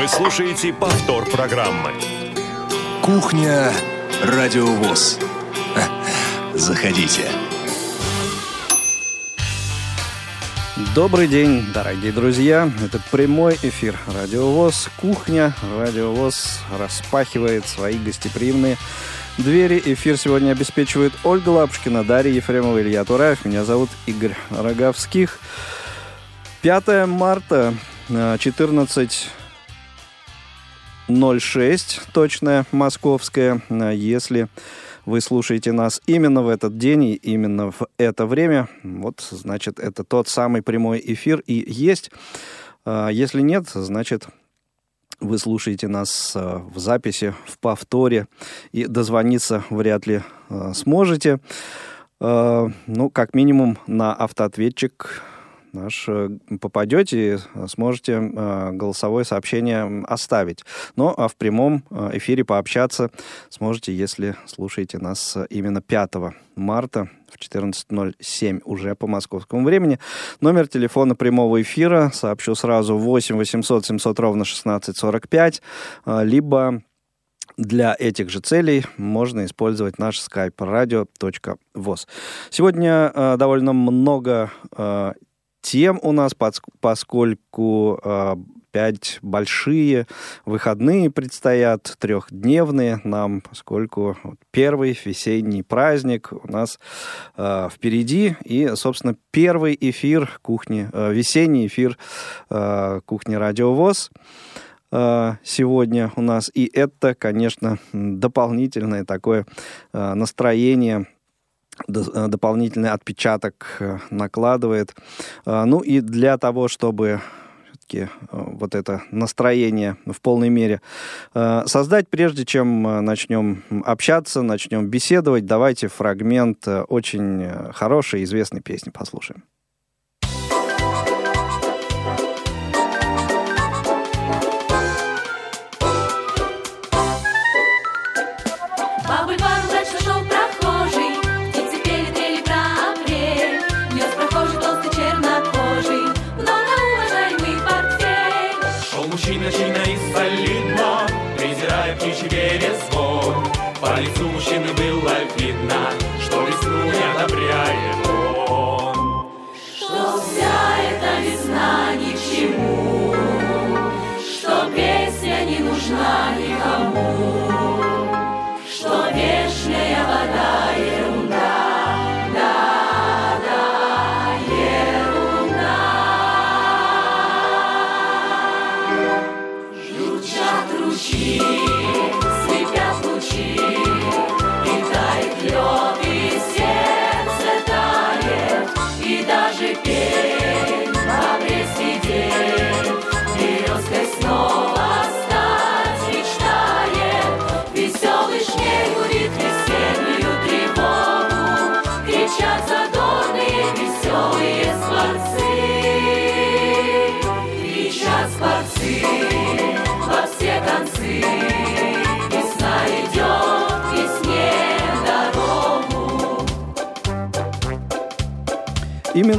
Вы слушаете повтор программы. Кухня Радиовоз. Заходите. Добрый день, дорогие друзья. Это прямой эфир Радиовоз. Кухня Радиовоз распахивает свои гостеприимные двери. Эфир сегодня обеспечивает Ольга Лапушкина, Дарья Ефремова, Илья Тураев. Меня зовут Игорь Роговских. 5 марта, 14 06, точная московская. Если вы слушаете нас именно в этот день и именно в это время, вот, значит, это тот самый прямой эфир и есть. А, если нет, значит, вы слушаете нас а, в записи, в повторе, и дозвониться вряд ли а, сможете. Ну, как минимум, на автоответчик наш э, попадете и сможете э, голосовое сообщение оставить. Ну, а в прямом э, эфире пообщаться сможете, если слушаете нас именно 5 марта в 14.07 уже по московскому времени. Номер телефона прямого эфира, сообщу сразу, 8 800 700 ровно 1645, либо для этих же целей можно использовать наш skype radio.voz. Сегодня э, довольно много э, тем у нас, поскольку э, пять большие выходные предстоят, трехдневные нам, поскольку первый весенний праздник у нас э, впереди. И, собственно, первый эфир кухни, э, весенний эфир э, кухни «Радиовоз» сегодня у нас. И это, конечно, дополнительное такое настроение – дополнительный отпечаток э, накладывает. А, ну и для того, чтобы все-таки э, вот это настроение в полной мере создать, прежде чем начнем общаться, начнем беседовать, давайте фрагмент очень хорошей, известной песни послушаем.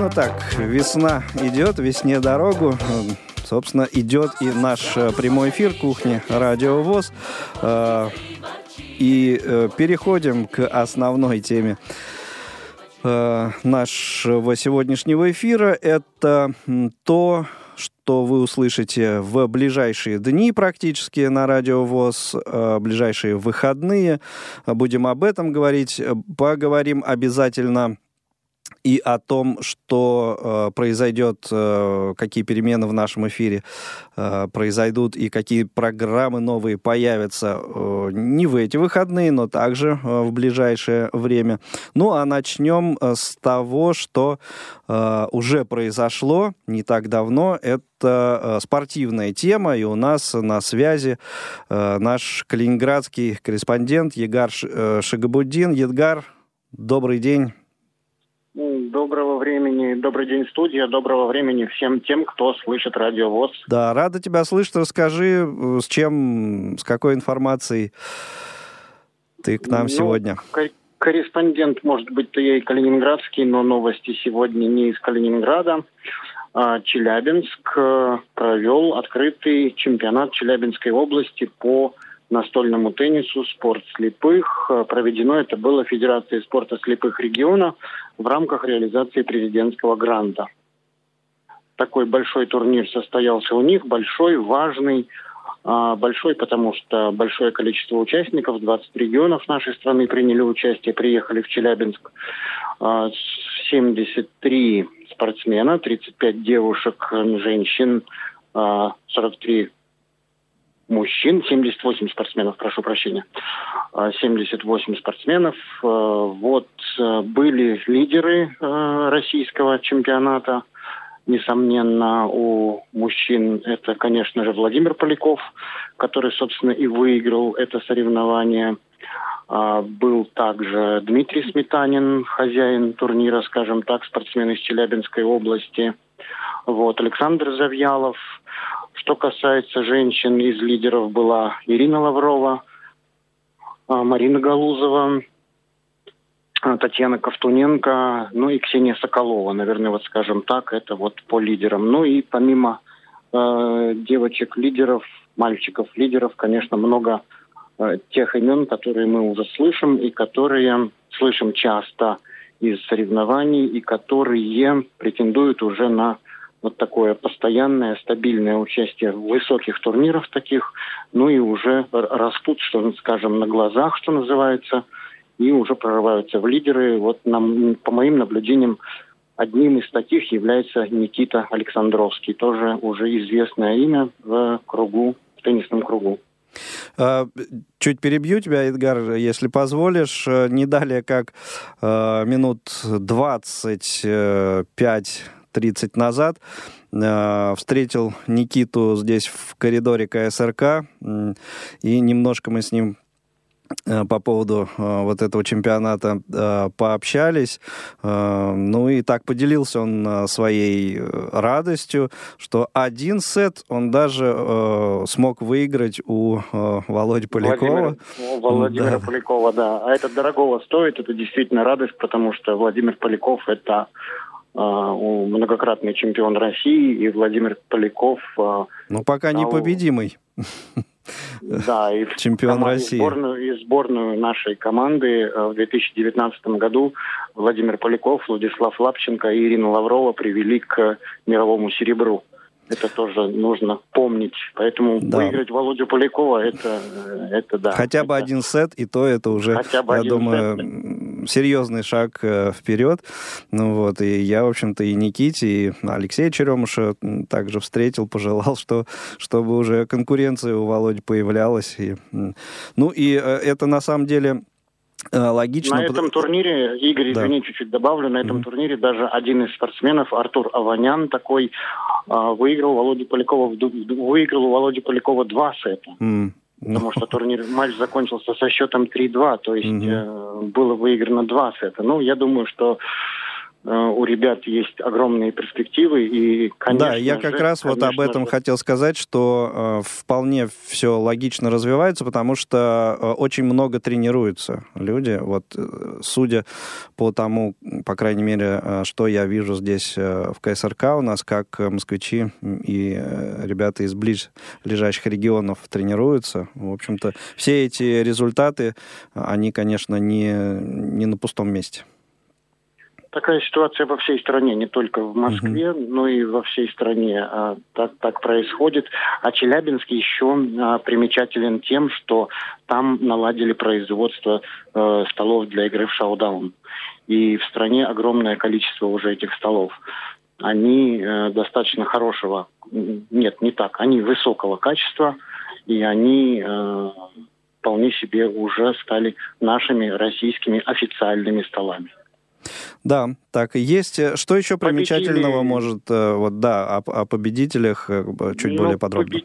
Именно так. Весна идет, весне дорогу. Собственно, идет и наш э, прямой эфир кухни Радио ВОЗ. Э, и э, переходим к основной теме нашего сегодняшнего эфира. Это то, что вы услышите в ближайшие дни практически на Радио ВОЗ, ближайшие выходные. Будем об этом говорить. Поговорим обязательно и о том, что э, произойдет, э, какие перемены в нашем эфире э, произойдут и какие программы новые появятся э, не в эти выходные, но также э, в ближайшее время. Ну а начнем э, с того, что э, уже произошло не так давно. Это э, спортивная тема, и у нас на связи э, наш калининградский корреспондент Егар э, Шагабуддин. Едгар, добрый день. Доброго времени, добрый день, студия, доброго времени всем тем, кто слышит радио ВОЗ. Да, рада тебя слышать. Расскажи, э, с чем, с какой информацией ты к нам ну, сегодня? Корреспондент, может быть, я и калининградский, но новости сегодня не из Калининграда. А Челябинск э, провел открытый чемпионат Челябинской области по настольному теннису «Спорт слепых». Проведено это было Федерацией спорта слепых региона в рамках реализации президентского гранта. Такой большой турнир состоялся у них, большой, важный, а, большой, потому что большое количество участников, 20 регионов нашей страны приняли участие, приехали в Челябинск. 73 а, спортсмена, 35 девушек, женщин, 43 а, мужчин, 78 спортсменов, прошу прощения, 78 спортсменов. Вот были лидеры российского чемпионата – Несомненно, у мужчин это, конечно же, Владимир Поляков, который, собственно, и выиграл это соревнование. А, был также Дмитрий Сметанин, хозяин турнира, скажем так, спортсмен из Челябинской области. Вот, Александр Завьялов. Что касается женщин, из лидеров была Ирина Лаврова, а, Марина Галузова, а, Татьяна Ковтуненко, ну и Ксения Соколова, наверное, вот скажем так, это вот по лидерам. Ну и помимо э, девочек-лидеров, мальчиков-лидеров, конечно, много э, тех имен, которые мы уже слышим и которые слышим часто из соревнований и которые претендуют уже на вот такое постоянное, стабильное участие в высоких турнирах таких, ну и уже растут, что скажем, на глазах, что называется, и уже прорываются в лидеры. Вот нам, по моим наблюдениям, одним из таких является Никита Александровский, тоже уже известное имя в кругу, в теннисном кругу. А, чуть перебью тебя, Эдгар, если позволишь. Не далее, как а, минут 25 30 назад. Э, встретил Никиту здесь в коридоре КСРК, и немножко мы с ним э, по поводу э, вот этого чемпионата э, пообщались. Э, ну и так поделился он э, своей радостью, что один сет он даже смог выиграть у Володи Полякова. Владимира, Владимира да. Полякова, да. А это дорогого стоит, это действительно радость, потому что Владимир Поляков это многократный чемпион России, и Владимир Поляков... Ну, пока непобедимый. Да, и чемпион России. Сборную, и сборную нашей команды э, в 2019 году Владимир Поляков, Владислав Лапченко и Ирина Лаврова привели к мировому серебру. Это тоже нужно помнить. Поэтому да. выиграть Володю Полякова это, это да. Хотя это... бы один сет, и то это уже, Хотя бы я думаю, сет. Серьезный шаг э, вперед. Ну вот, и я, в общем-то, и Никите, и Алексея Черемуша также встретил, пожелал, что, чтобы уже конкуренция у Володи появлялась. И, ну и э, это на самом деле Э, логично. На этом турнире, Игорь, да. извини, чуть-чуть добавлю, на этом mm-hmm. турнире даже один из спортсменов, Артур Аванян, такой, а, выиграл Володю Полякова, выиграл у Володи Полякова два сета. Mm-hmm. Потому что турнир, матч закончился со счетом 3-2, то есть mm-hmm. было выиграно два сета. Ну, я думаю, что Э, у ребят есть огромные перспективы и, конечно Да, я как же, раз вот об этом же... хотел сказать, что э, вполне все логично развивается, потому что э, очень много тренируются люди. Вот э, судя по тому, по крайней мере, э, что я вижу здесь э, в КСРК у нас, как москвичи и э, ребята из ближайших регионов тренируются, в общем-то, все эти результаты, они, конечно, не, не на пустом месте. Такая ситуация во всей стране, не только в Москве, uh-huh. но и во всей стране а, так, так происходит. А Челябинск еще а, примечателен тем, что там наладили производство а, столов для игры в шоу-даун. И в стране огромное количество уже этих столов. Они а, достаточно хорошего, нет, не так, они высокого качества, и они а, вполне себе уже стали нашими российскими официальными столами. Да, так и есть. Что еще примечательного может, э, вот да, о, о победителях э, чуть ну, более подробно?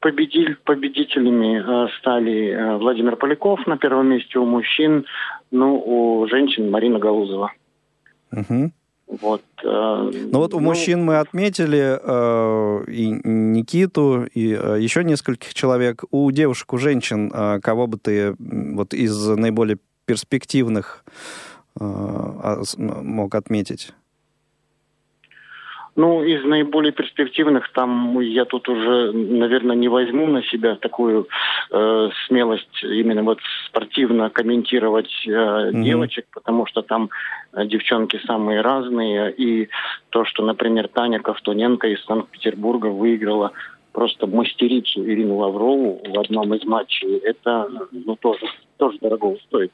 Победитель, победителями э, стали Владимир Поляков на первом месте у мужчин, ну, у женщин Марина Галузова. Угу. Вот, э, ну вот у ну, мужчин мы отметили э, и Никиту, и э, еще нескольких человек. У девушек, у женщин, э, кого бы ты вот из наиболее перспективных Э, мог отметить? Ну, из наиболее перспективных, там я тут уже, наверное, не возьму на себя такую э, смелость именно вот спортивно комментировать э, mm-hmm. девочек, потому что там э, девчонки самые разные. И то, что, например, Таня Ковтуненко из Санкт-Петербурга выиграла просто мастерицу Ирину Лаврову в одном из матчей, это ну, тоже, тоже дорого стоит.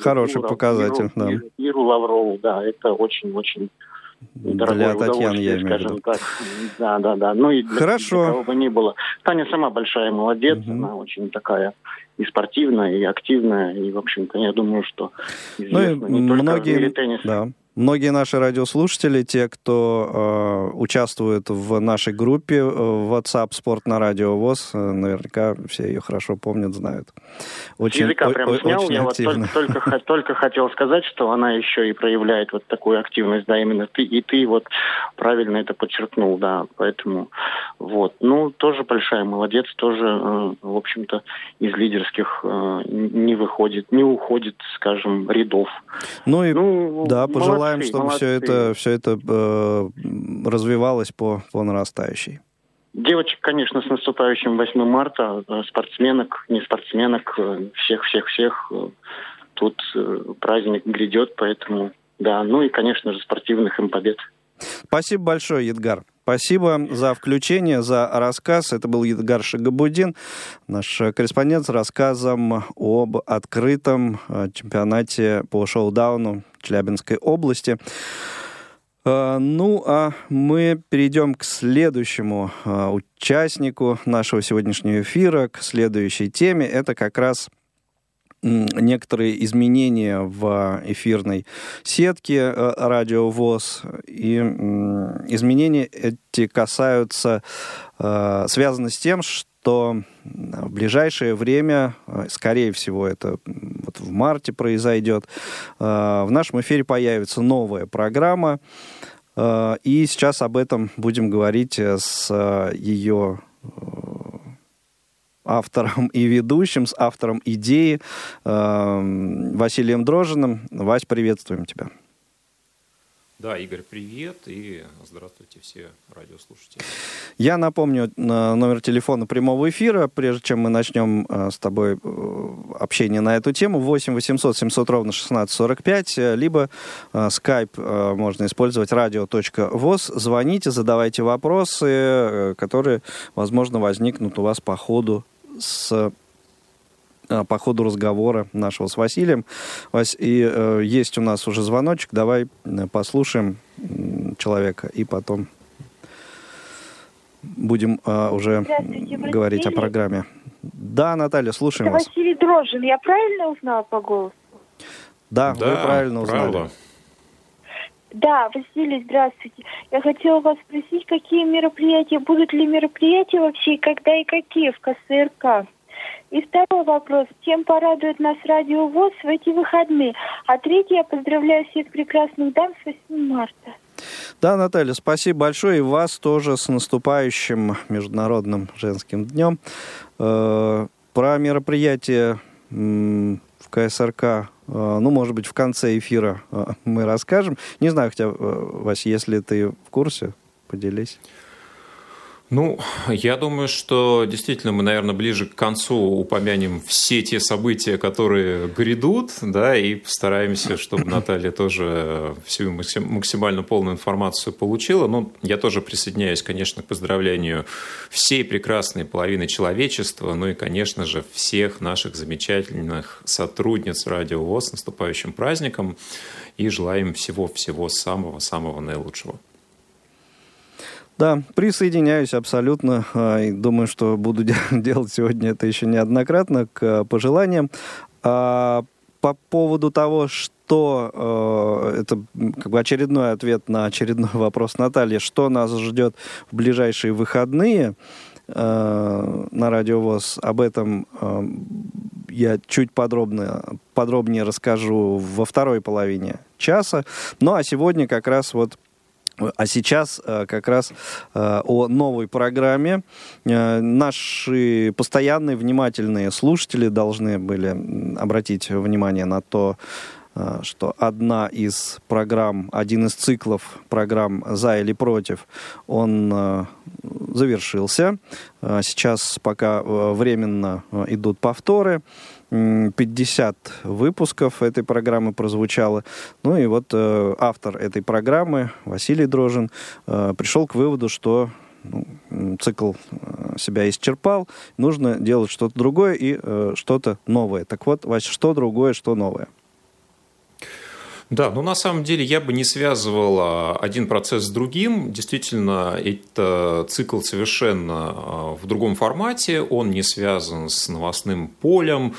Хороший Иру, показатель, Иру, да. Иру, Иру Лаврову, да, это очень-очень для Татьяны, я имею в виду. Так. Да, да, да. Ну и для, Хорошо. для кого бы ни было. Таня сама большая молодец, угу. она очень такая и спортивная, и активная, и, в общем-то, я думаю, что ну и не многие, в мире тенниса. Да. Многие наши радиослушатели, те, кто э, участвует в нашей группе э, WhatsApp «Спорт на радио ВОЗ», э, наверняка все ее хорошо помнят, знают. Очень, языка прям о, снял. Очень Я вот только, только, только хотел сказать, что она еще и проявляет вот такую активность, да, именно ты, и ты вот правильно это подчеркнул, да, поэтому вот. Ну, тоже большая молодец, тоже, э, в общем-то, из лидерских э, не выходит, не уходит, скажем, рядов. Ну и, ну, да, пожелаем желаем, чтобы молодцы. все это, все это э, развивалось по, по нарастающей. Девочек, конечно, с наступающим 8 марта, э, спортсменок, не спортсменок, всех-всех-всех. Э, тут э, праздник грядет, поэтому, да, ну и, конечно же, спортивных им побед. Спасибо большое, Едгар. Спасибо за включение, за рассказ. Это был Едгар Шагабудин, наш корреспондент с рассказом об открытом чемпионате по шоу-дауну Челябинской области. Э, ну, а мы перейдем к следующему э, участнику нашего сегодняшнего эфира, к следующей теме. Это как раз некоторые изменения в эфирной сетке э, радио ВОЗ. И изменения эти касаются, э, связаны с тем, что в ближайшее время, э, скорее всего, это вот в марте произойдет, в нашем эфире появится новая программа. И сейчас об этом будем говорить с ее автором и ведущим, с автором идеи э, Василием Дрожиным. Вась, приветствуем тебя. Да, Игорь, привет и здравствуйте все радиослушатели. Я напомню э, номер телефона прямого эфира, прежде чем мы начнем э, с тобой э, общение на эту тему. 8 800 700 ровно 1645, либо скайп можно использовать radio.voz. Звоните, задавайте вопросы, которые, возможно, возникнут у вас по ходу с по ходу разговора нашего с Василием. Вась, и э, есть у нас уже звоночек. Давай э, послушаем человека и потом будем э, уже говорить Василий. о программе. Да, Наталья, слушаем Это вас. Василий Дрожжин. Я правильно узнала по голосу? Да, да вы правильно узнали. Правда. Да, Василий, здравствуйте. Я хотела вас спросить, какие мероприятия, будут ли мероприятия вообще, когда и какие в КСРК? И второй вопрос. Чем порадует нас Радио ВОЗ в эти выходные? А третий, я поздравляю всех прекрасных дам с 8 марта. Да, Наталья, спасибо большое. И вас тоже с наступающим Международным женским днем. Э, про мероприятие в КСРК, э, ну, может быть, в конце эфира э, мы расскажем. Не знаю, хотя, Вася, если ты в курсе, поделись. Ну, я думаю, что действительно мы, наверное, ближе к концу упомянем все те события, которые грядут, да, и постараемся, чтобы Наталья тоже всю максимально полную информацию получила. Ну, я тоже присоединяюсь, конечно, к поздравлению всей прекрасной половины человечества, ну и, конечно же, всех наших замечательных сотрудниц Радио ВОЗ с наступающим праздником и желаем всего-всего самого-самого наилучшего. Да, присоединяюсь абсолютно. А, и думаю, что буду делать сегодня это еще неоднократно к а, пожеланиям. А по поводу того, что э, это как бы очередной ответ на очередной вопрос Натальи, что нас ждет в ближайшие выходные э, на радиовоз, об этом э, я чуть подробно, подробнее расскажу во второй половине часа. Ну а сегодня как раз вот а сейчас э, как раз э, о новой программе. Э, наши постоянные внимательные слушатели должны были обратить внимание на то, что одна из программ, один из циклов программ «За или против», он завершился. Сейчас пока временно идут повторы. 50 выпусков этой программы прозвучало. Ну и вот э, автор этой программы, Василий Дрожин, э, пришел к выводу, что ну, цикл э, себя исчерпал, нужно делать что-то другое и э, что-то новое. Так вот, Вася, что другое, что новое? Да, но ну, на самом деле я бы не связывал а, один процесс с другим. Действительно, это цикл совершенно а, в другом формате. Он не связан с новостным полем,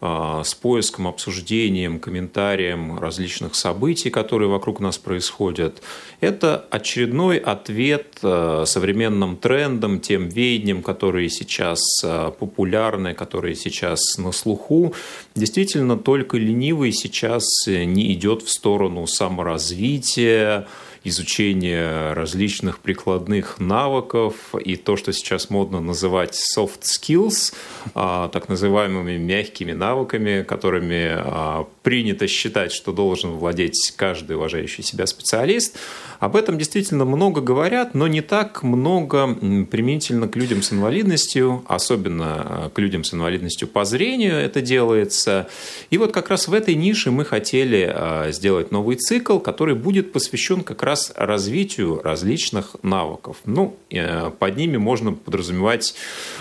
с поиском, обсуждением, комментарием различных событий, которые вокруг нас происходят. Это очередной ответ а, современным трендам, тем веяниям, которые сейчас а, популярны, которые сейчас на слуху. Действительно, только ленивый сейчас не идет в сторону саморазвития, изучение различных прикладных навыков и то, что сейчас модно называть soft skills, а, так называемыми мягкими навыками, которыми а, принято считать, что должен владеть каждый уважающий себя специалист. Об этом действительно много говорят, но не так много применительно к людям с инвалидностью, особенно а, к людям с инвалидностью по зрению это делается. И вот как раз в этой нише мы хотели сделать новый цикл, который будет посвящен как раз раз развитию различных навыков. Ну, э, под ними можно подразумевать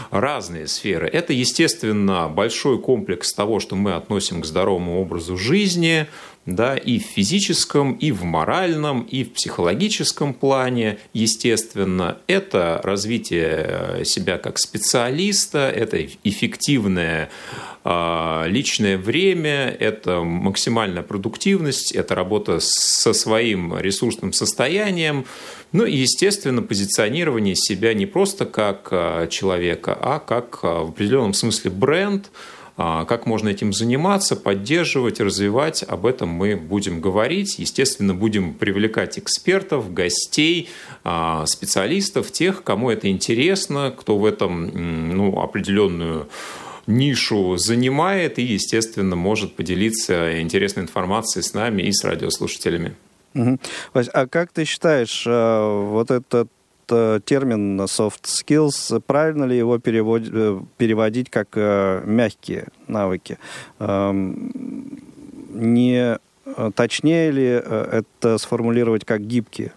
разные сферы. Это, естественно, большой комплекс того, что мы относим к здоровому образу жизни, да, и в физическом, и в моральном, и в психологическом плане, естественно. Это развитие себя как специалиста, это эффективное а, личное время, это максимальная продуктивность, это работа со своим ресурсным состоянием, ну и, естественно, позиционирование себя не просто как а, человека, а как а, в определенном смысле бренд, как можно этим заниматься, поддерживать, развивать, об этом мы будем говорить. Естественно, будем привлекать экспертов, гостей, специалистов, тех, кому это интересно, кто в этом ну, определенную нишу занимает и, естественно, может поделиться интересной информацией с нами и с радиослушателями. Угу. Вась, а как ты считаешь, э, вот этот термин soft skills, правильно ли его переводить, э, переводить как мягкие навыки? Эм, не точнее ли это сформулировать как гибкие?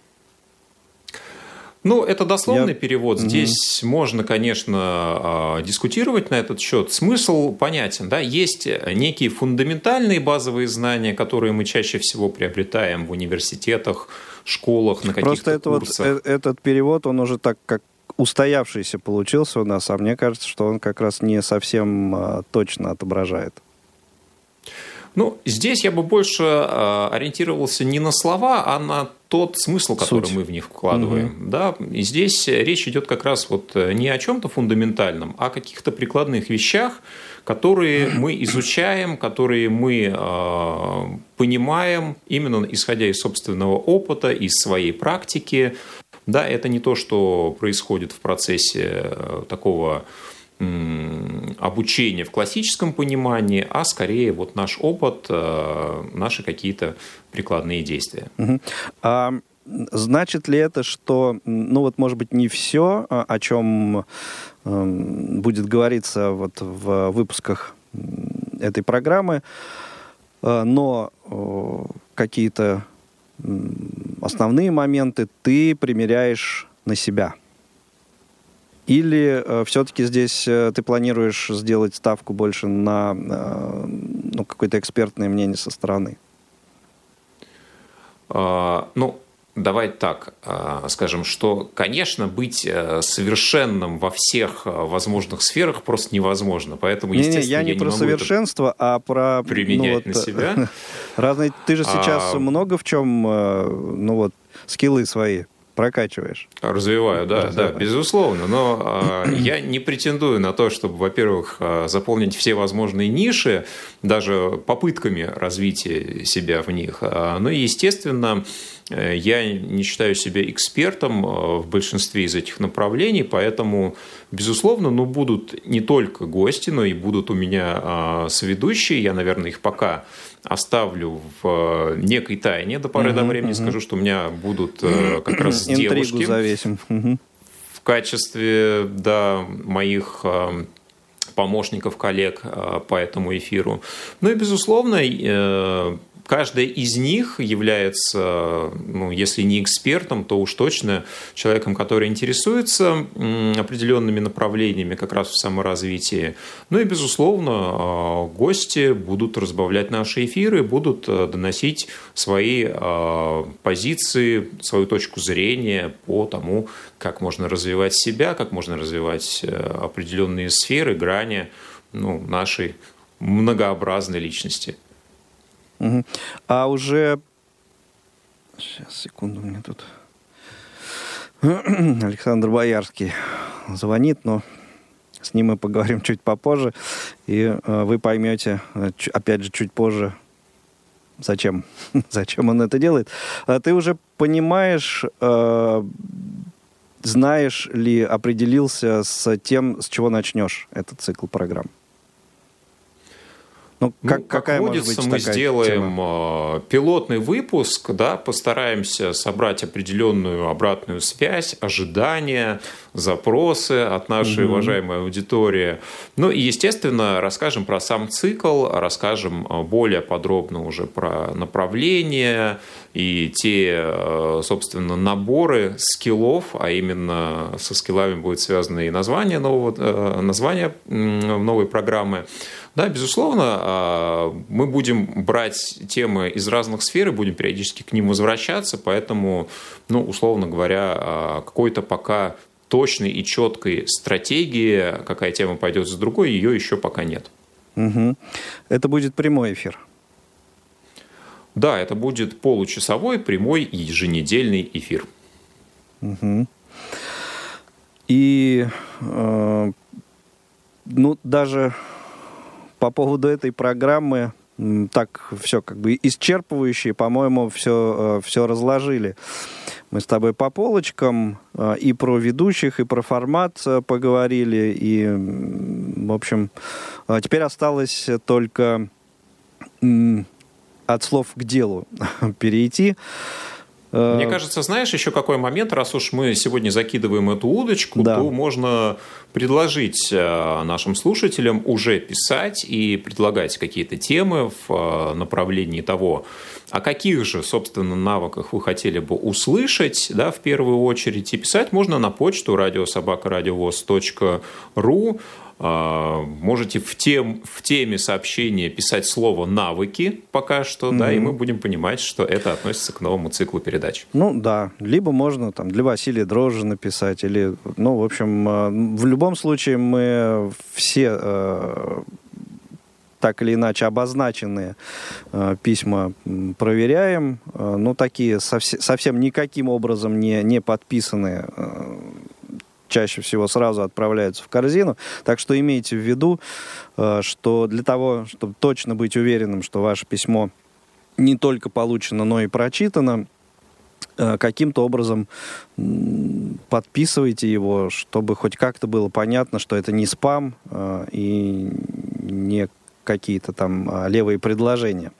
Ну, это дословный Я... перевод. Здесь угу. можно, конечно, а, дискутировать на этот счет. Смысл понятен. Да? Есть некие фундаментальные базовые знания, которые мы чаще всего приобретаем в университетах, школах, на каких-то Просто курсах. Вот, э, этот перевод, он уже так как устоявшийся получился у нас, а мне кажется, что он как раз не совсем а, точно отображает. Ну, здесь я бы больше э, ориентировался не на слова, а на тот смысл, который Суть. мы в них вкладываем. Угу. Да? И здесь речь идет как раз вот э, не о чем-то фундаментальном, а о каких-то прикладных вещах, которые мы изучаем, которые мы э, понимаем именно исходя из собственного опыта, из своей практики. Да, это не то, что происходит в процессе э, такого обучения в классическом понимании, а скорее вот наш опыт, э, наши какие-то прикладные действия. Угу. А значит ли это, что, ну вот, может быть, не все, а, о чем эм, будет говориться вот в выпусках этой программы, э, но какие-то основные моменты ты примеряешь на себя – или э, все-таки здесь э, ты планируешь сделать ставку больше на э, ну, какое-то экспертное мнение со стороны? А, ну, давай так а, скажем, что, конечно, быть э, совершенным во всех э, возможных сферах просто невозможно. Поэтому, естественно, не, не, я, не я про совершенство, а про применять ну, вот, на себя. Разные. Ты же сейчас а... много в чем, ну вот, скиллы свои прокачиваешь. Развиваю, да, Развиваю. да, безусловно. Но э, я не претендую на то, чтобы, во-первых, э, заполнить все возможные ниши, даже попытками развития себя в них. Э, но, естественно, Э, я не считаю себя экспертом э, в большинстве из этих направлений, поэтому, безусловно, ну, будут не только гости, но и будут у меня а, соведущие. Я, наверное, их пока оставлю в некой тайне до поры до времени. Скажу, что у меня будут как раз девушки. завесим. В качестве да, моих помощников, коллег по этому эфиру. Ну и, безусловно, Каждая из них является, ну, если не экспертом, то уж точно человеком, который интересуется определенными направлениями как раз в саморазвитии. Ну и, безусловно, а, гости будут разбавлять наши эфиры, будут э, доносить свои а, позиции, свою точку зрения по тому, как можно развивать себя, как можно развивать э, определенные сферы, грани ну, нашей многообразной личности. А уже... Сейчас, секунду, мне тут... Александр Боярский звонит, но с ним мы поговорим чуть попозже, и э, вы поймете, э, опять же, чуть позже, зачем, зачем он это делает. А ты уже понимаешь, э, знаешь ли, определился с тем, с чего начнешь этот цикл программ? Ну, как, ну, какая как водится, мы сделаем тема? пилотный выпуск, да, постараемся собрать определенную обратную связь, ожидания, запросы от нашей угу. уважаемой аудитории. Ну и, естественно, расскажем про сам цикл, расскажем а, более подробно уже про направление и те, а, собственно, наборы скиллов, а именно со скиллами будет связано и название нового, название новой программы. Да, безусловно, а, мы будем брать темы из разных сфер и будем периодически к ним возвращаться, поэтому, ну, условно говоря, а, какой-то пока точной и четкой стратегии, какая тема пойдет за другой, ее еще пока нет. Угу. Это будет прямой эфир. Да, это будет получасовой прямой еженедельный эфир. Угу. И э, ну, даже по поводу этой программы так все как бы исчерпывающе, по-моему, все, э, все разложили. Мы с тобой по полочкам э, и про ведущих, и про формат э, поговорили, и, в общем, теперь осталось только от слов к делу перейти. Мне кажется, знаешь, еще какой момент, раз уж мы сегодня закидываем эту удочку, да. то можно предложить э, нашим слушателям уже писать и предлагать какие-то темы в э, направлении того, о каких же, собственно, навыках вы хотели бы услышать, да, в первую очередь, и писать можно на почту радиособакарадиовоз.ру. А, можете в, тем, в теме сообщения писать слово «навыки» пока что, mm-hmm. да, и мы будем понимать, что это относится к новому циклу передач. Ну, да. Либо можно там для Василия Дрожжи написать, или, ну, в общем, а, в любом случае мы все э, так или иначе обозначенные э, письма проверяем. Э, ну, такие совсем, совсем никаким образом не, не подписанные э, чаще всего сразу отправляются в корзину. Так что имейте в виду, э, что для того, чтобы точно быть уверенным, что ваше письмо не только получено, но и прочитано, э, каким-то образом подписывайте его, чтобы хоть как-то было понятно, что это не спам э, и не какие-то там левые предложения.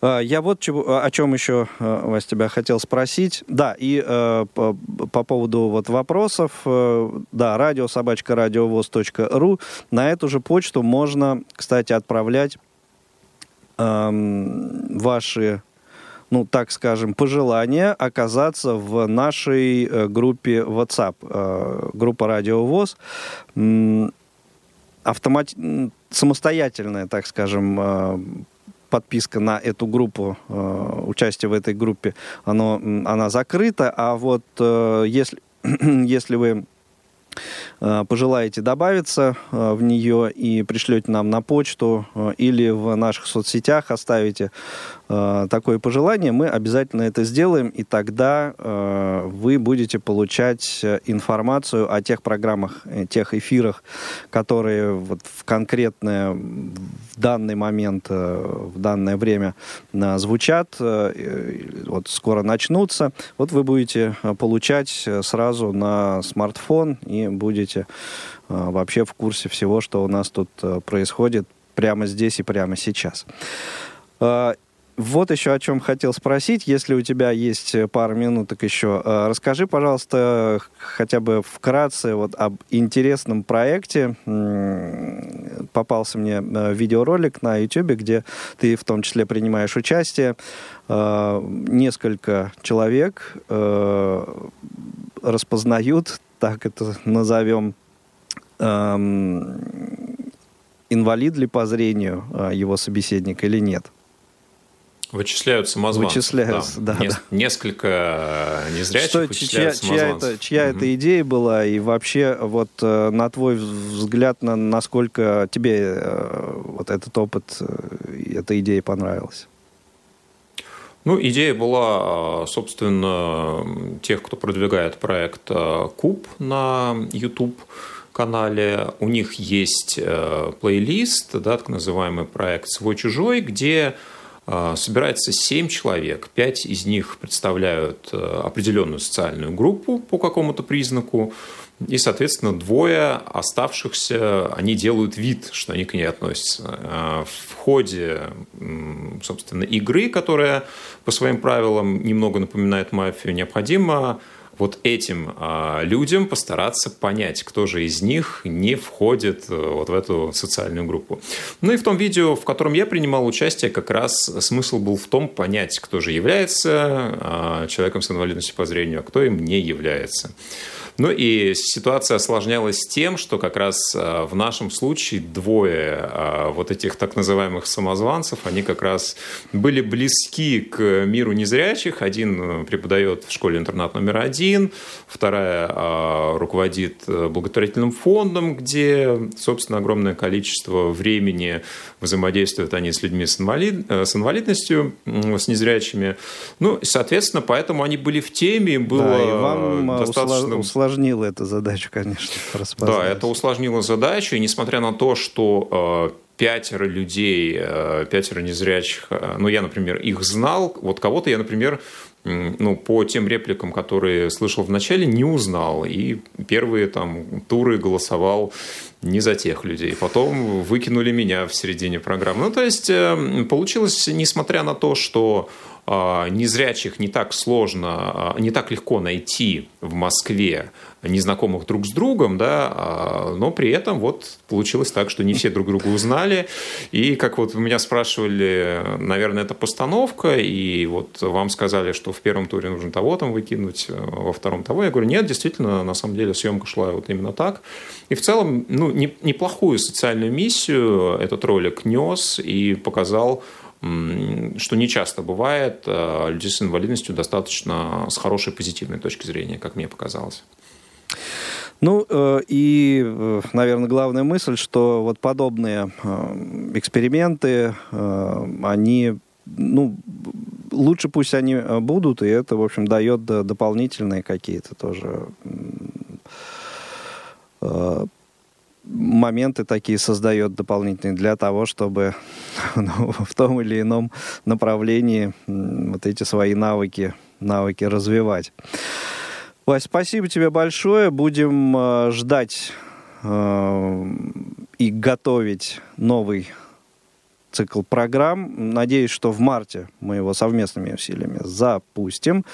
А, я вот чего, о чем еще, а, Вась, тебя хотел спросить. Да, и э, по, по поводу вот вопросов, э, да, радиособачка радиовоз.ру, на эту же почту можно, кстати, отправлять э, ваши ну, так скажем, пожелания оказаться в нашей э, группе WhatsApp, э, группа Радио ВОЗ. Автомат... Так скажем, э, подписка на эту группу, э, участие в этой группе, оно, она закрыта, а вот э, если, если вы пожелаете добавиться в нее и пришлете нам на почту или в наших соцсетях оставите такое пожелание, мы обязательно это сделаем, и тогда вы будете получать информацию о тех программах, тех эфирах, которые вот в конкретное в данный момент, в данное время звучат, вот скоро начнутся. Вот вы будете получать сразу на смартфон и будете вообще в курсе всего, что у нас тут происходит прямо здесь и прямо сейчас. Вот еще о чем хотел спросить. Если у тебя есть пару минуток еще, э, расскажи, пожалуйста, хотя бы вкратце вот об интересном проекте. Попался мне э, видеоролик на YouTube, где ты в том числе принимаешь участие. Э, несколько человек распознают, так это назовем, эм, инвалид ли по зрению его собеседник или нет. Вычисляют самозванцев. Вычисляются, да. да, Нес- да. Несколько незрячих Что, чья, чья, это, чья угу. это идея была, и вообще, вот э, на твой взгляд, на, насколько тебе э, вот этот опыт, э, эта идея понравилась? Ну, идея была, собственно, тех, кто продвигает проект Куб на YouTube канале. У них есть плейлист, да, так называемый проект «Свой-чужой», где собирается семь человек. Пять из них представляют э, определенную социальную группу по какому-то признаку. И, соответственно, двое оставшихся, они делают вид, что они к ней относятся. А, в ходе, собственно, игры, которая по своим правилам немного напоминает мафию, необходимо вот этим а, людям постараться понять, кто же из них не входит э, вот в эту социальную группу. Ну и в том видео, в котором я принимал участие, как раз смысл был в том понять, кто же является а, человеком с инвалидностью по зрению, а кто им не является. Ну и ситуация осложнялась тем, что как раз а, в нашем случае двое а, вот этих так называемых самозванцев, они как раз были близки к миру незрячих. Один преподает в школе-интернат номер один, вторая а, руководит э, благотворительным фондом, где, собственно, огромное количество времени взаимодействуют они с людьми с, инвалид... Э, с инвалидностью, с незрячими. Ну, соответственно, поэтому они были в теме, было да, и вам достаточно усложнило эту задачу, конечно, распознать. Да, это усложнило задачу, и несмотря на то, что э, пятеро людей, э, пятеро незрячих, э, ну, я, например, их знал, вот кого-то я, например, ну, по тем репликам, которые слышал в начале, не узнал. И первые там туры голосовал не за тех людей. Потом выкинули меня в середине программы. Ну, то есть получилось, несмотря на то, что незрячих не так сложно, а, не так легко найти в Москве незнакомых друг с другом, да, а, но при этом вот получилось так, что не все друг друга узнали. И как вот меня спрашивали, наверное, это постановка, и вот вам сказали, что в первом туре нужно того там выкинуть, во втором того. Я говорю, нет, действительно, на самом деле съемка шла вот именно так. И в целом, ну, неплохую социальную миссию этот ролик нес и показал что не часто бывает, э, людей с инвалидностью достаточно с хорошей позитивной точки зрения, как мне показалось. Ну э, и, э, наверное, главная мысль, что вот подобные эксперименты, они, ну, лучше пусть они будут, и это, в общем, дает дополнительные какие-то тоже моменты такие создает дополнительные для того, чтобы ну, в том или ином направлении вот эти свои навыки, навыки развивать. Вась, спасибо тебе большое. Будем э, ждать э, и готовить новый цикл программ. Надеюсь, что в марте мы его совместными усилиями запустим.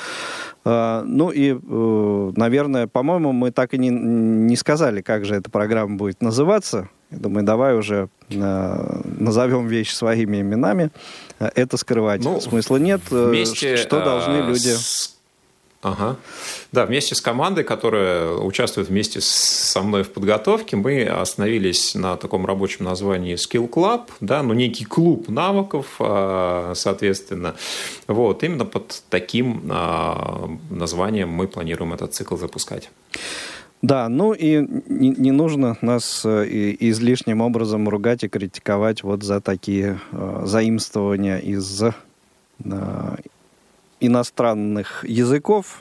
А, ну и, э, наверное, по-моему, мы так и не, не сказали, как же эта программа будет называться. Я думаю, давай уже э, назовем вещи своими именами. Это скрывать ну, смысла нет. Вместе, что должны люди... С Ага. Да, вместе с командой, которая участвует вместе со мной в подготовке, мы остановились на таком рабочем названии Skill Club, да, ну, некий клуб навыков, а, соответственно. Вот, именно под таким а, названием мы планируем этот цикл запускать. Да, ну и не, не нужно нас э, излишним образом ругать и критиковать вот за такие э, заимствования из э, иностранных языков,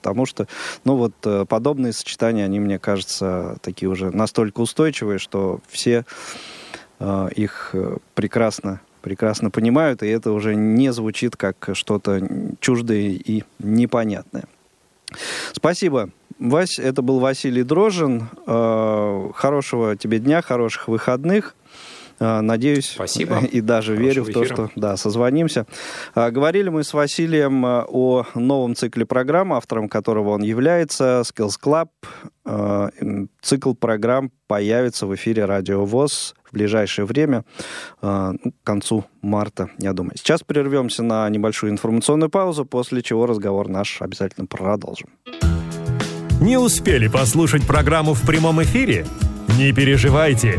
потому что, ну вот, э, подобные сочетания, они, мне кажется, такие уже настолько устойчивые, что все э, их э, прекрасно прекрасно понимают, и это уже не звучит как что-то чуждое и непонятное. Спасибо. Вась, это был Василий Дрожин. Э, хорошего тебе дня, хороших выходных. Э, надеюсь Спасибо. и даже Хорошего верю в то, эфира. что да, созвонимся. Э, говорили мы с Василием о новом цикле программ, автором которого он является, Skills Club. Цикл программ появится в эфире Радио ВОЗ в ближайшее время, ну, к концу марта, я думаю. Сейчас прервемся на небольшую информационную паузу, после чего разговор наш обязательно продолжим. Не успели послушать программу в прямом эфире? Не переживайте.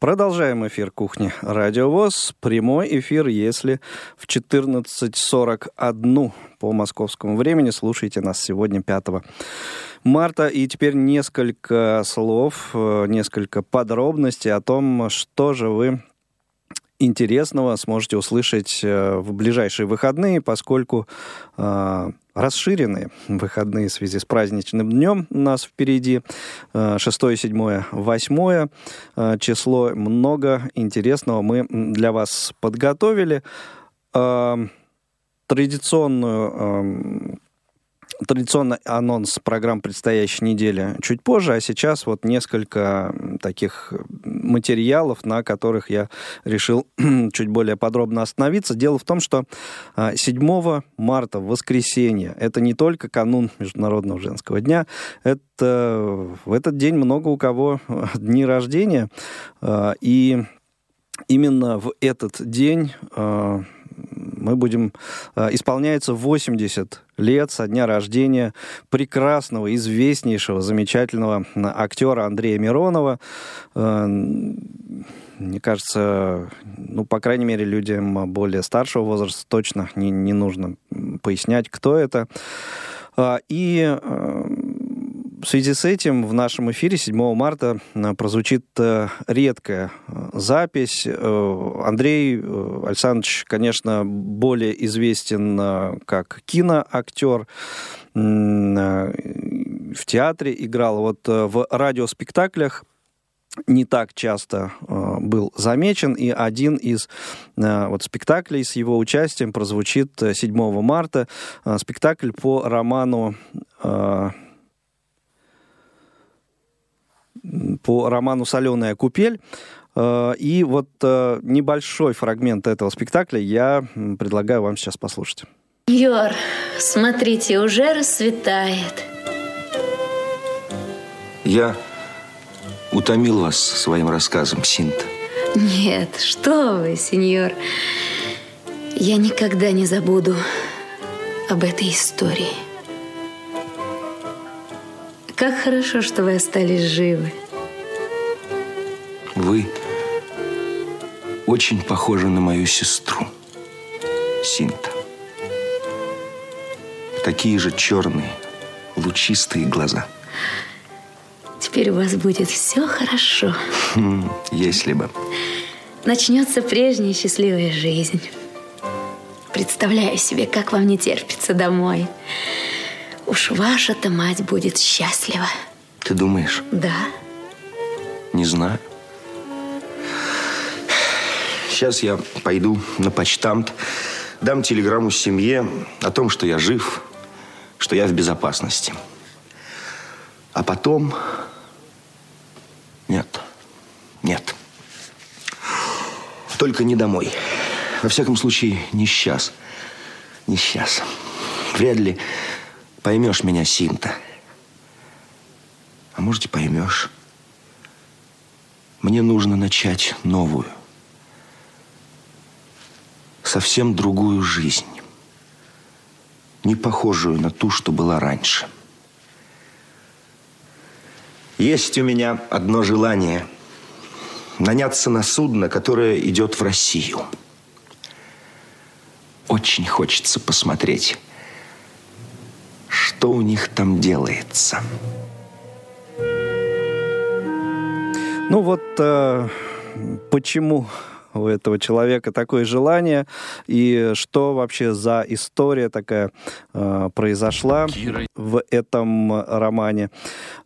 Продолжаем эфир кухни Радио ВОЗ. Прямой эфир, если в 14.41 по московскому времени. Слушайте нас сегодня 5 марта. И теперь несколько слов, э, несколько подробностей о том, что же вы интересного сможете услышать э, в ближайшие выходные, поскольку э, расширенные выходные в связи с праздничным днем у нас впереди. 6, 7, 8 число. Много интересного мы для вас подготовили. Э, традиционную традиционный анонс программ предстоящей недели чуть позже, а сейчас вот несколько таких материалов, на которых я решил чуть более подробно остановиться. Дело в том, что 7 а, марта, воскресенье, это не только канун Международного женского дня, это в этот день много у кого дни рождения, а, и именно в этот день а, мы будем... Э, исполняется 80 лет со дня рождения прекрасного, известнейшего, замечательного актера Андрея Миронова. Э, мне кажется, ну, по крайней мере, людям более старшего возраста точно не, не нужно пояснять, кто это. Э, и в связи с этим в нашем эфире 7 марта э, прозвучит э, редкая э, запись. Андрей Александрович, конечно, более известен как киноактер, в театре играл, вот в радиоспектаклях не так часто был замечен, и один из вот спектаклей с его участием прозвучит 7 марта. спектакль по роману по роману «Соленая купель». Э, и вот э, небольшой фрагмент этого спектакля я предлагаю вам сейчас послушать. Йор, смотрите, уже рассветает. Я утомил вас своим рассказом, Синта. Нет, что вы, сеньор. Я никогда не забуду об этой истории. Как хорошо, что вы остались живы. Вы очень похожи на мою сестру, Синта. Такие же черные, лучистые глаза. Теперь у вас будет все хорошо. Хм, если бы. Начнется прежняя счастливая жизнь. Представляю себе, как вам не терпится домой. Уж ваша-то мать будет счастлива. Ты думаешь? Да. Не знаю. Сейчас я пойду на почтамт, дам телеграмму семье о том, что я жив, что я в безопасности. А потом... Нет. Нет. Только не домой. Во всяком случае, не сейчас. Не сейчас. Вряд ли поймешь меня, Синта. А может, и поймешь. Мне нужно начать новую, совсем другую жизнь, не похожую на ту, что была раньше. Есть у меня одно желание – наняться на судно, которое идет в Россию. Очень хочется посмотреть, что у них там делается. Ну вот э, почему у этого человека такое желание и что вообще за история такая э, произошла в этом романе.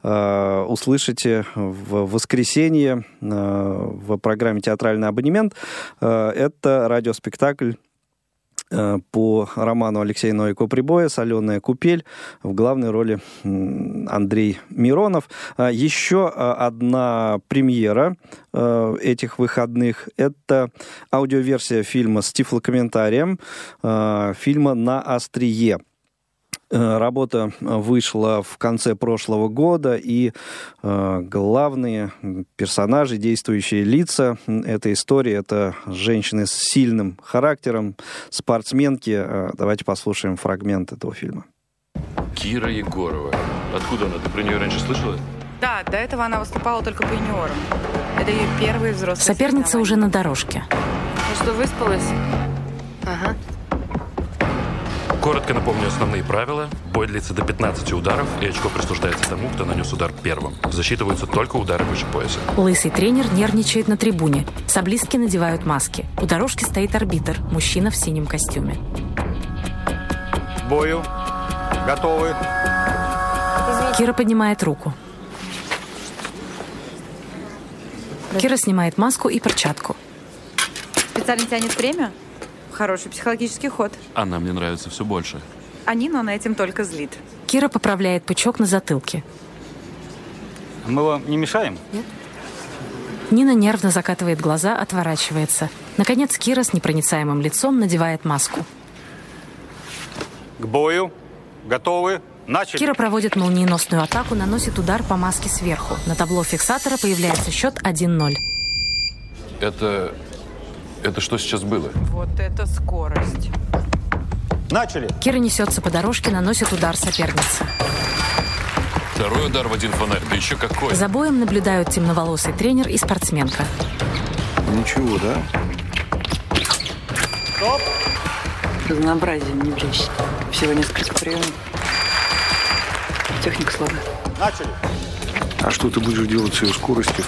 Э, услышите в воскресенье э, в программе «Театральный абонемент». Э, это радиоспектакль по роману Алексея Новикова «Прибоя» «Соленая купель». В главной роли Андрей Миронов. А еще а, одна премьера э, этих выходных – это аудиоверсия фильма с тифлокомментарием, э, фильма «На острие». Э, работа вышла в конце прошлого года, и э, главные персонажи, действующие лица этой истории, это женщины с сильным характером, спортсменки. Э, давайте послушаем фрагмент этого фильма. Кира Егорова. Откуда она? Ты про нее раньше слышала? Да, до этого она выступала только по юниорам. Это ее первый взрослый Соперница уже на дорожке. Ну что, выспалась? Коротко напомню основные правила. Бой длится до 15 ударов, и очко присуждается тому, кто нанес удар первым. Засчитываются только удары выше пояса. Лысый тренер нервничает на трибуне. Саблистки надевают маски. У дорожки стоит арбитр, мужчина в синем костюме. бою. Готовы. Кира поднимает руку. Кира снимает маску и перчатку. Специально тянет время? Хороший психологический ход. Она мне нравится все больше. А Нина на этим только злит. Кира поправляет пучок на затылке. Мы вам не мешаем? Нет. Нина нервно закатывает глаза, отворачивается. Наконец Кира с непроницаемым лицом надевает маску. К бою. Готовы. Начали. Кира проводит молниеносную атаку, наносит удар по маске сверху. На табло фиксатора появляется счет 1-0. Это это что сейчас было? Вот это скорость. Начали. Кира несется по дорожке, наносит удар сопернице. Второй удар в один фонарь, да еще какой. За боем наблюдают темноволосый тренер и спортсменка. Ничего, да? Стоп! Разнообразие не брешь. Всего несколько приемов. Техника слабая. Начали. А что ты будешь делать с ее скоростью?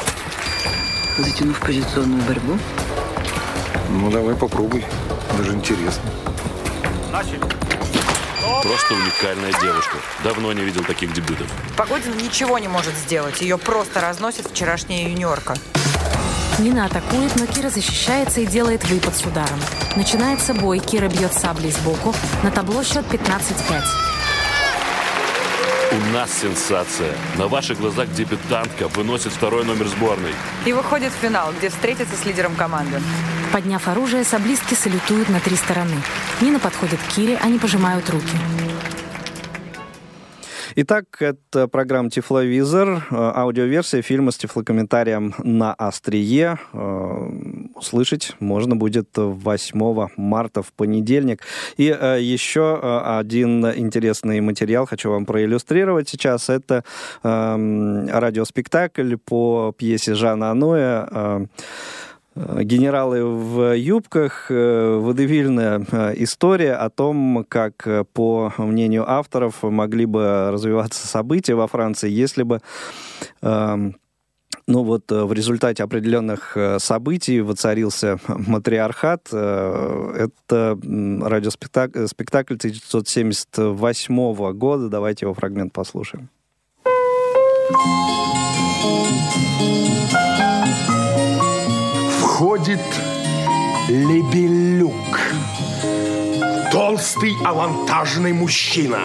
Затянув позиционную борьбу, ну, давай попробуй. Даже интересно. Начали. Просто уникальная девушка. Давно не видел таких дебютов. Погодина ничего не может сделать. Ее просто разносит вчерашняя юниорка. Нина атакует, но Кира защищается и делает выпад с ударом. Начинается бой. Кира бьет саблей сбоку. На табло счет 15-5. У нас сенсация. На ваших глазах дебютантка выносит второй номер сборной. И выходит в финал, где встретится с лидером команды. Подняв оружие, саблистки салютуют на три стороны. Нина подходит к Кире, они пожимают руки. Итак, это программа «Тифловизор», э, аудиоверсия фильма с тифлокомментарием на острие. Э, услышать можно будет 8 марта в понедельник. И э, еще один интересный материал хочу вам проиллюстрировать сейчас. Это радиоспектакль по пьесе Жана Аноя генералы в юбках, э, водевильная э, история о том, как, э, по мнению авторов, могли бы развиваться события во Франции, если бы эм, ну вот в результате определенных событий воцарился матриархат. Это радиоспектакль спектакль 1978 года. Давайте его фрагмент послушаем входит Лебелюк. Толстый авантажный мужчина.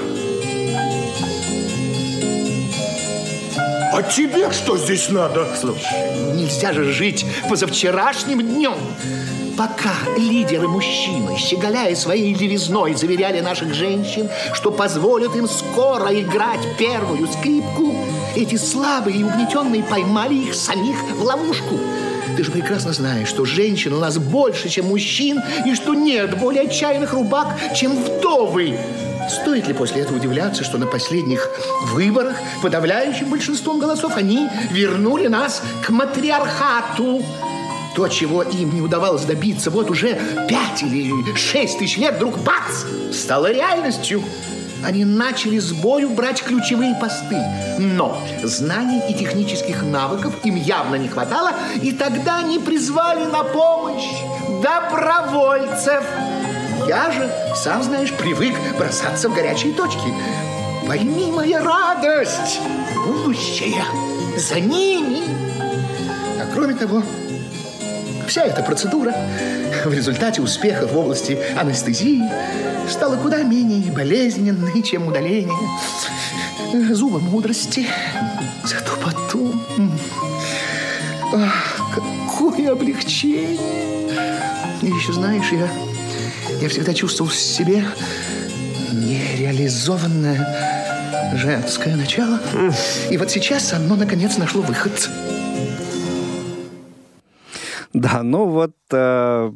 А тебе что здесь надо? Слушай, нельзя же жить позавчерашним днем. Пока лидеры-мужчины, щеголяя своей левизной, заверяли наших женщин, что позволят им скоро играть первую скрипку, эти слабые и угнетенные поймали их самих в ловушку. Ты же прекрасно знаешь, что женщин у нас больше, чем мужчин, и что нет более отчаянных рубак, чем вдовы. Стоит ли после этого удивляться, что на последних выборах подавляющим большинством голосов они вернули нас к матриархату? То, чего им не удавалось добиться вот уже пять или шесть тысяч лет, вдруг бац, стало реальностью. Они начали с бою брать ключевые посты. Но знаний и технических навыков им явно не хватало, и тогда они призвали на помощь добровольцев. Я же, сам знаешь, привык бросаться в горячие точки. Пойми, моя радость, будущее за ними. А кроме того, Вся эта процедура в результате успеха в области анестезии стала куда менее болезненной, чем удаление зуба мудрости. Зато потом... Ах, какое облегчение! И еще знаешь, я, я всегда чувствовал в себе нереализованное женское начало. И вот сейчас оно, наконец, нашло выход. Да, ну вот э,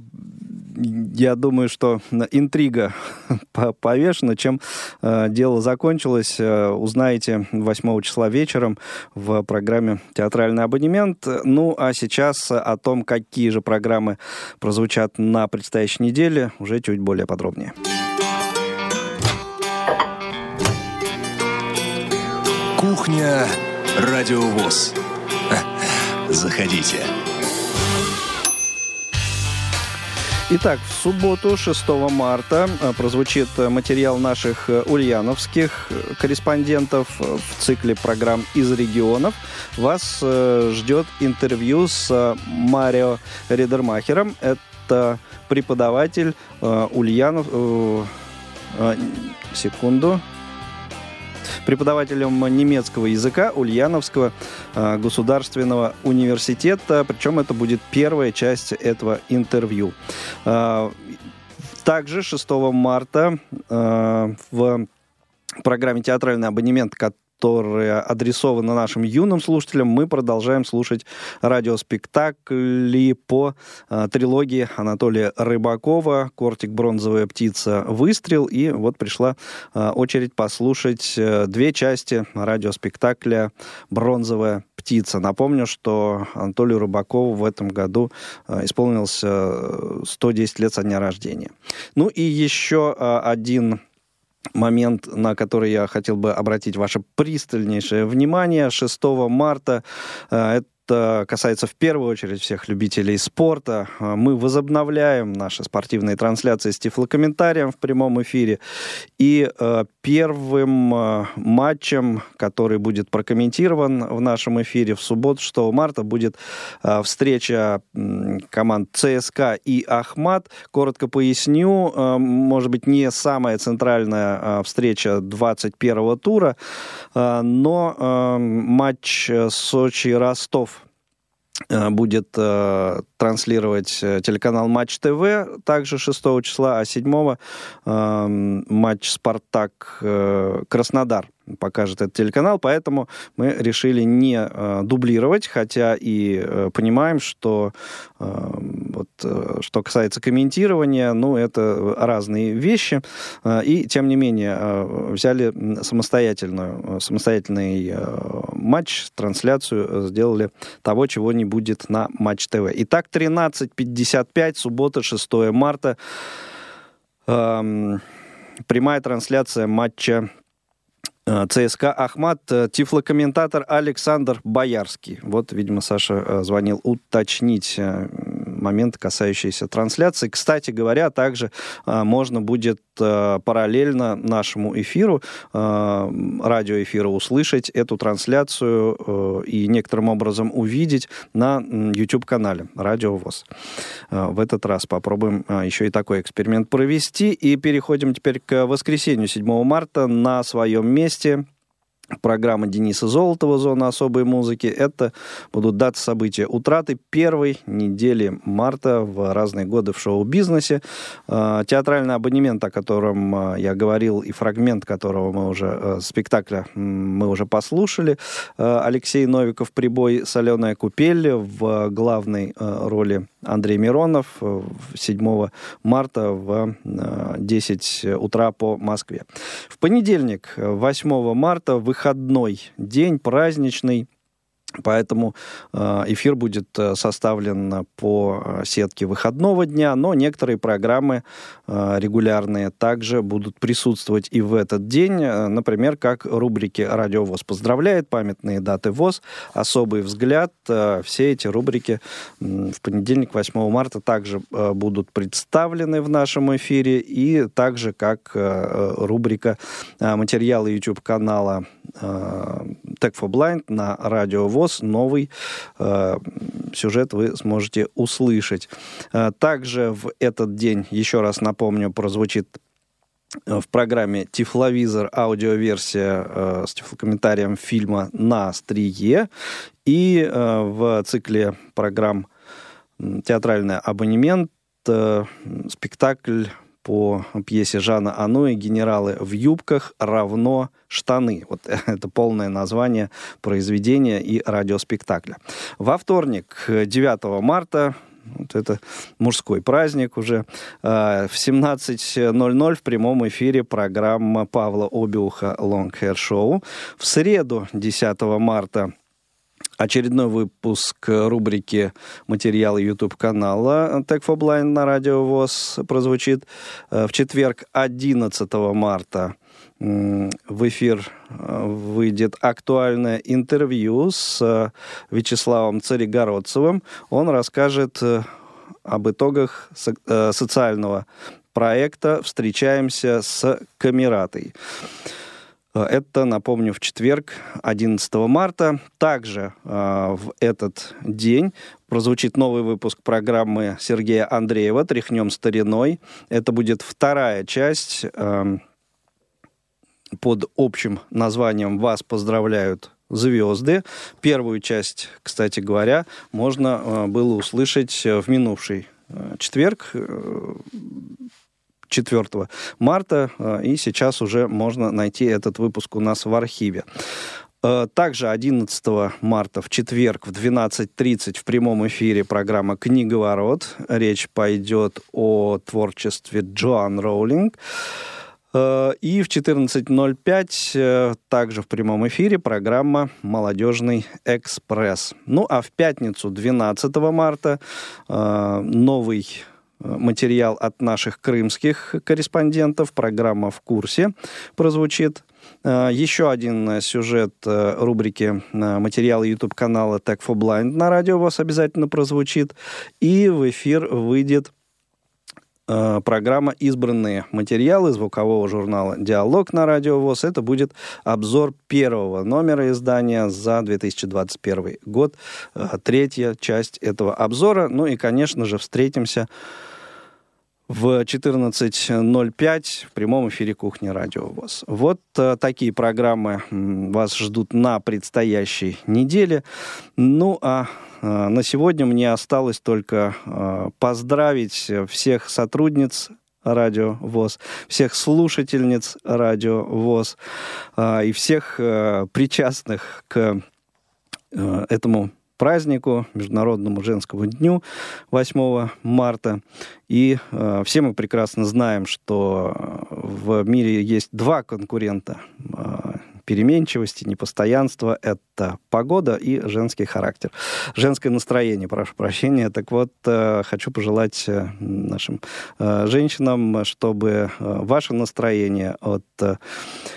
я думаю, что интрига повешена. Чем э, дело закончилось, э, узнаете 8 числа вечером в программе «Театральный абонемент». Ну, а сейчас о том, какие же программы прозвучат на предстоящей неделе, уже чуть более подробнее. Кухня Радиовоз. Заходите. Итак, в субботу, 6 марта, э, прозвучит материал наших э, ульяновских э, корреспондентов в цикле программ «Из регионов». Вас ждет интервью с Марио Ридермахером. Это преподаватель Ульянов... Секунду преподавателем немецкого языка Ульяновского э, государственного университета. Причем это будет первая часть этого интервью. Э, также 6 марта э, в программе «Театральный абонемент», которая адресована нашим юным слушателям, мы продолжаем слушать радиоспектакли по э, трилогии Анатолия Рыбакова «Кортик. Бронзовая птица. Выстрел». И вот пришла э, очередь послушать э, две части радиоспектакля «Бронзовая птица». Напомню, что Анатолию Рыбакову в этом году э, исполнилось 110 лет со дня рождения. Ну и еще э, один момент, на который я хотел бы обратить ваше пристальнейшее внимание. 6 марта э, это касается в первую очередь всех любителей спорта. Э, мы возобновляем наши спортивные трансляции с тифлокомментарием в прямом эфире. И э, первым э, матчем, который будет прокомментирован в нашем эфире в субботу, 6 марта, будет э, встреча команд ЦСКА и Ахмат. Коротко поясню, э, может быть, не самая центральная встреча 21 тура, но матч Сочи-Ростов будет э, транслировать э, телеканал Матч ТВ также 6 числа, а 7 э, матч Спартак э, Краснодар покажет этот телеканал, поэтому мы решили не э, дублировать, хотя и э, понимаем, что э, вот, э, что касается комментирования, ну, это разные вещи, э, и тем не менее э, взяли самостоятельную, самостоятельный э, матч, трансляцию э, сделали того, чего не будет на Матч ТВ. Итак, 13.55, суббота, 6 марта. Эм, прямая трансляция матча Э, ЦСКА Ахмат, э, тифлокомментатор Александр Боярский. Вот, видимо, Саша э, звонил уточнить момент, касающийся трансляции. Кстати говоря, также можно будет параллельно нашему эфиру, радиоэфиру, услышать эту трансляцию и некоторым образом увидеть на YouTube-канале Радио ВОЗ. В этот раз попробуем еще и такой эксперимент провести. И переходим теперь к воскресенью 7 марта на своем месте программа Дениса Золотова «Зона особой музыки». Это будут даты события утраты первой недели марта в разные годы в шоу-бизнесе. А, театральный абонемент, о котором а, я говорил, и фрагмент которого мы уже, э, спектакля мы уже послушали. А, Алексей Новиков «Прибой. Соленая купель» в главной э, роли Андрей Миронов 7 марта в 10 утра по Москве. В понедельник, 8 марта, выходной день, праздничный, Поэтому э, эфир будет э, составлен по э, сетке выходного дня, но некоторые программы регулярные также будут присутствовать и в этот день, например, как рубрики «Радио ВОЗ поздравляет», «Памятные даты ВОЗ», «Особый взгляд». Все эти рубрики в понедельник, 8 марта, также будут представлены в нашем эфире, и также как рубрика материалы YouTube-канала Tech for Blind на Радио ВОЗ ВОЗ новый э, сюжет вы сможете услышать. Э, также в этот день, еще раз напомню, прозвучит э, в программе «Тифловизор» аудиоверсия э, с тифлокомментарием фильма «На острие». И э, в цикле программ «Театральный абонемент» э, спектакль по пьесе Жана Ануи «Генералы в юбках равно штаны». Вот это полное название произведения и радиоспектакля. Во вторник, 9 марта, вот это мужской праздник уже. Э, в 17.00 в прямом эфире программа Павла Обиуха «Long Hair Show». В среду, 10 марта, очередной выпуск рубрики материалы YouTube-канала Tech for Blind на Радио ВОЗ прозвучит э, в четверг 11 марта. В эфир э, выйдет актуальное интервью с э, Вячеславом Царегородцевым. Он расскажет об итогах социального проекта «Встречаемся с Камератой». Э, это, напомню, в четверг, 11 марта. Также э, в этот день прозвучит новый выпуск программы Сергея Андреева «Тряхнем стариной». Это будет вторая часть э, под общим названием «Вас поздравляют звезды». Первую часть, кстати говоря, можно э, было услышать в минувший э, четверг э, 4 марта, э, и сейчас уже можно найти этот выпуск у нас в архиве. Э, также 11 марта в четверг в 12.30 в прямом эфире программа «Книговорот». Речь пойдет о творчестве Джоан Роулинг. Э, и в 14.05 также в прямом эфире программа «Молодежный экспресс». Ну а в пятницу 12 марта новый материал от наших крымских корреспондентов. Программа «В курсе» прозвучит. Э, еще один сюжет э, рубрики э, материала YouTube-канала Tech for Blind на радио у вас обязательно прозвучит. И в эфир выйдет программа «Избранные материалы» звукового журнала «Диалог» на Радио ВОЗ. Это будет обзор первого номера издания за 2021 год. Третья часть этого обзора. Ну и, конечно же, встретимся в 14.05 в прямом эфире «Кухни Радио ВОЗ». Вот э, такие программы вас ждут на предстоящей неделе. Ну, а э, на сегодня мне осталось только э, поздравить всех сотрудниц Радио ВОЗ, всех слушательниц Радио ВОЗ э, и всех э, причастных к э, этому празднику, Международному женскому дню 8 марта. И э, все мы прекрасно знаем, что в мире есть два конкурента э, переменчивости, непостоянства. Это погода и женский характер. Женское настроение, прошу прощения. Так вот, э, хочу пожелать э, нашим э, женщинам, чтобы ваше настроение от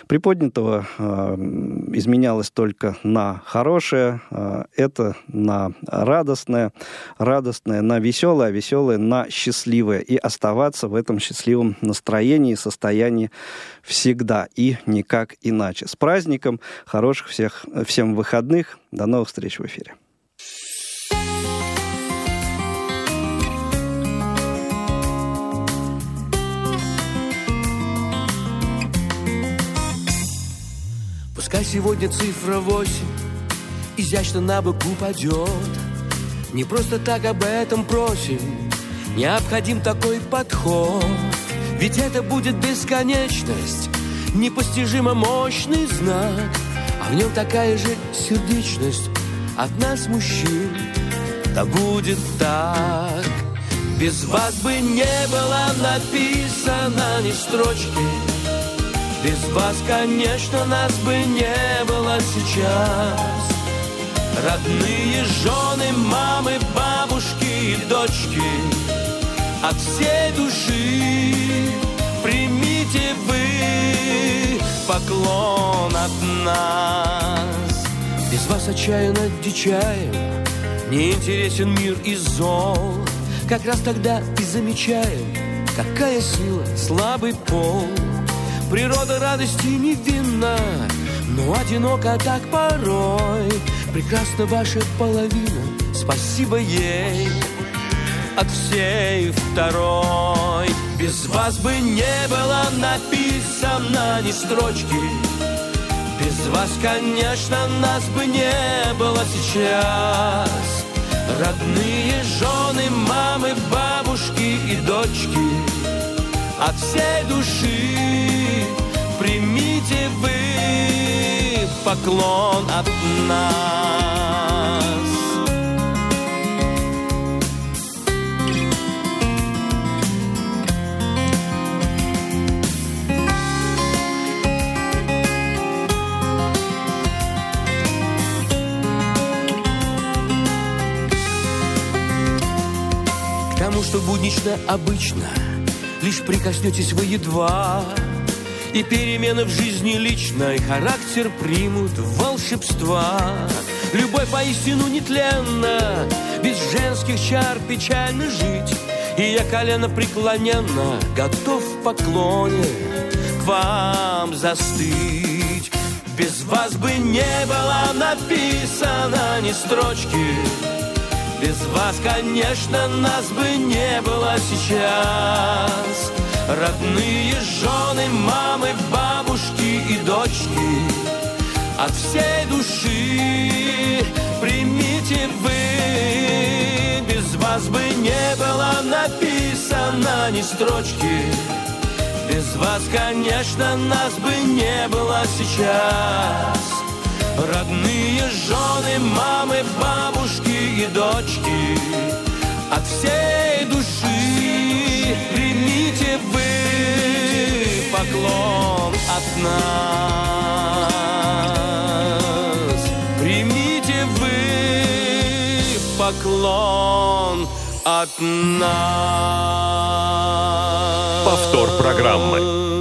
приподнятого изменялось только на хорошее, это на радостное, радостное на веселое, а веселое на счастливое. И оставаться в этом счастливом настроении, состоянии всегда и никак иначе. С хороших всех, всем выходных. До новых встреч в эфире. Пускай сегодня цифра восемь изящно на бок упадет. Не просто так об этом просим, необходим такой подход. Ведь это будет бесконечность, непостижимо мощный знак, а в нем такая же сердечность от нас, мужчин. Да будет так. Без вас бы не было написано ни строчки. Без вас, конечно, нас бы не было сейчас. Родные жены, мамы, бабушки и дочки От всей души примите вы поклон от нас. Без вас отчаянно дичаем Не интересен мир и зол. Как раз тогда и замечаем Какая сила, слабый пол. Природа радости невинна но одиноко так порой. Прекрасна ваша половина Спасибо ей От всей второй. Без вас бы не было написано ни строчки. Без вас, конечно, нас бы не было сейчас. Родные жены, мамы, бабушки и дочки От всей души примите вы поклон от нас. Буднично обычно, лишь прикоснетесь вы едва и перемены в жизни личной характер примут волшебства. Любовь поистину нетленна, без женских чар печально жить. И я колено преклоненно готов в поклоне к вам застыть. Без вас бы не было написано ни строчки. Без вас, конечно, нас бы не было сейчас. Родные жены, мамы, бабушки и дочки От всей души примите вы. Без вас бы не было написано ни строчки. Без вас, конечно, нас бы не было сейчас. Родные жены, мамы, бабушки и дочки От всей души примите вы поклон от нас. Примите вы поклон от нас. Повтор программы.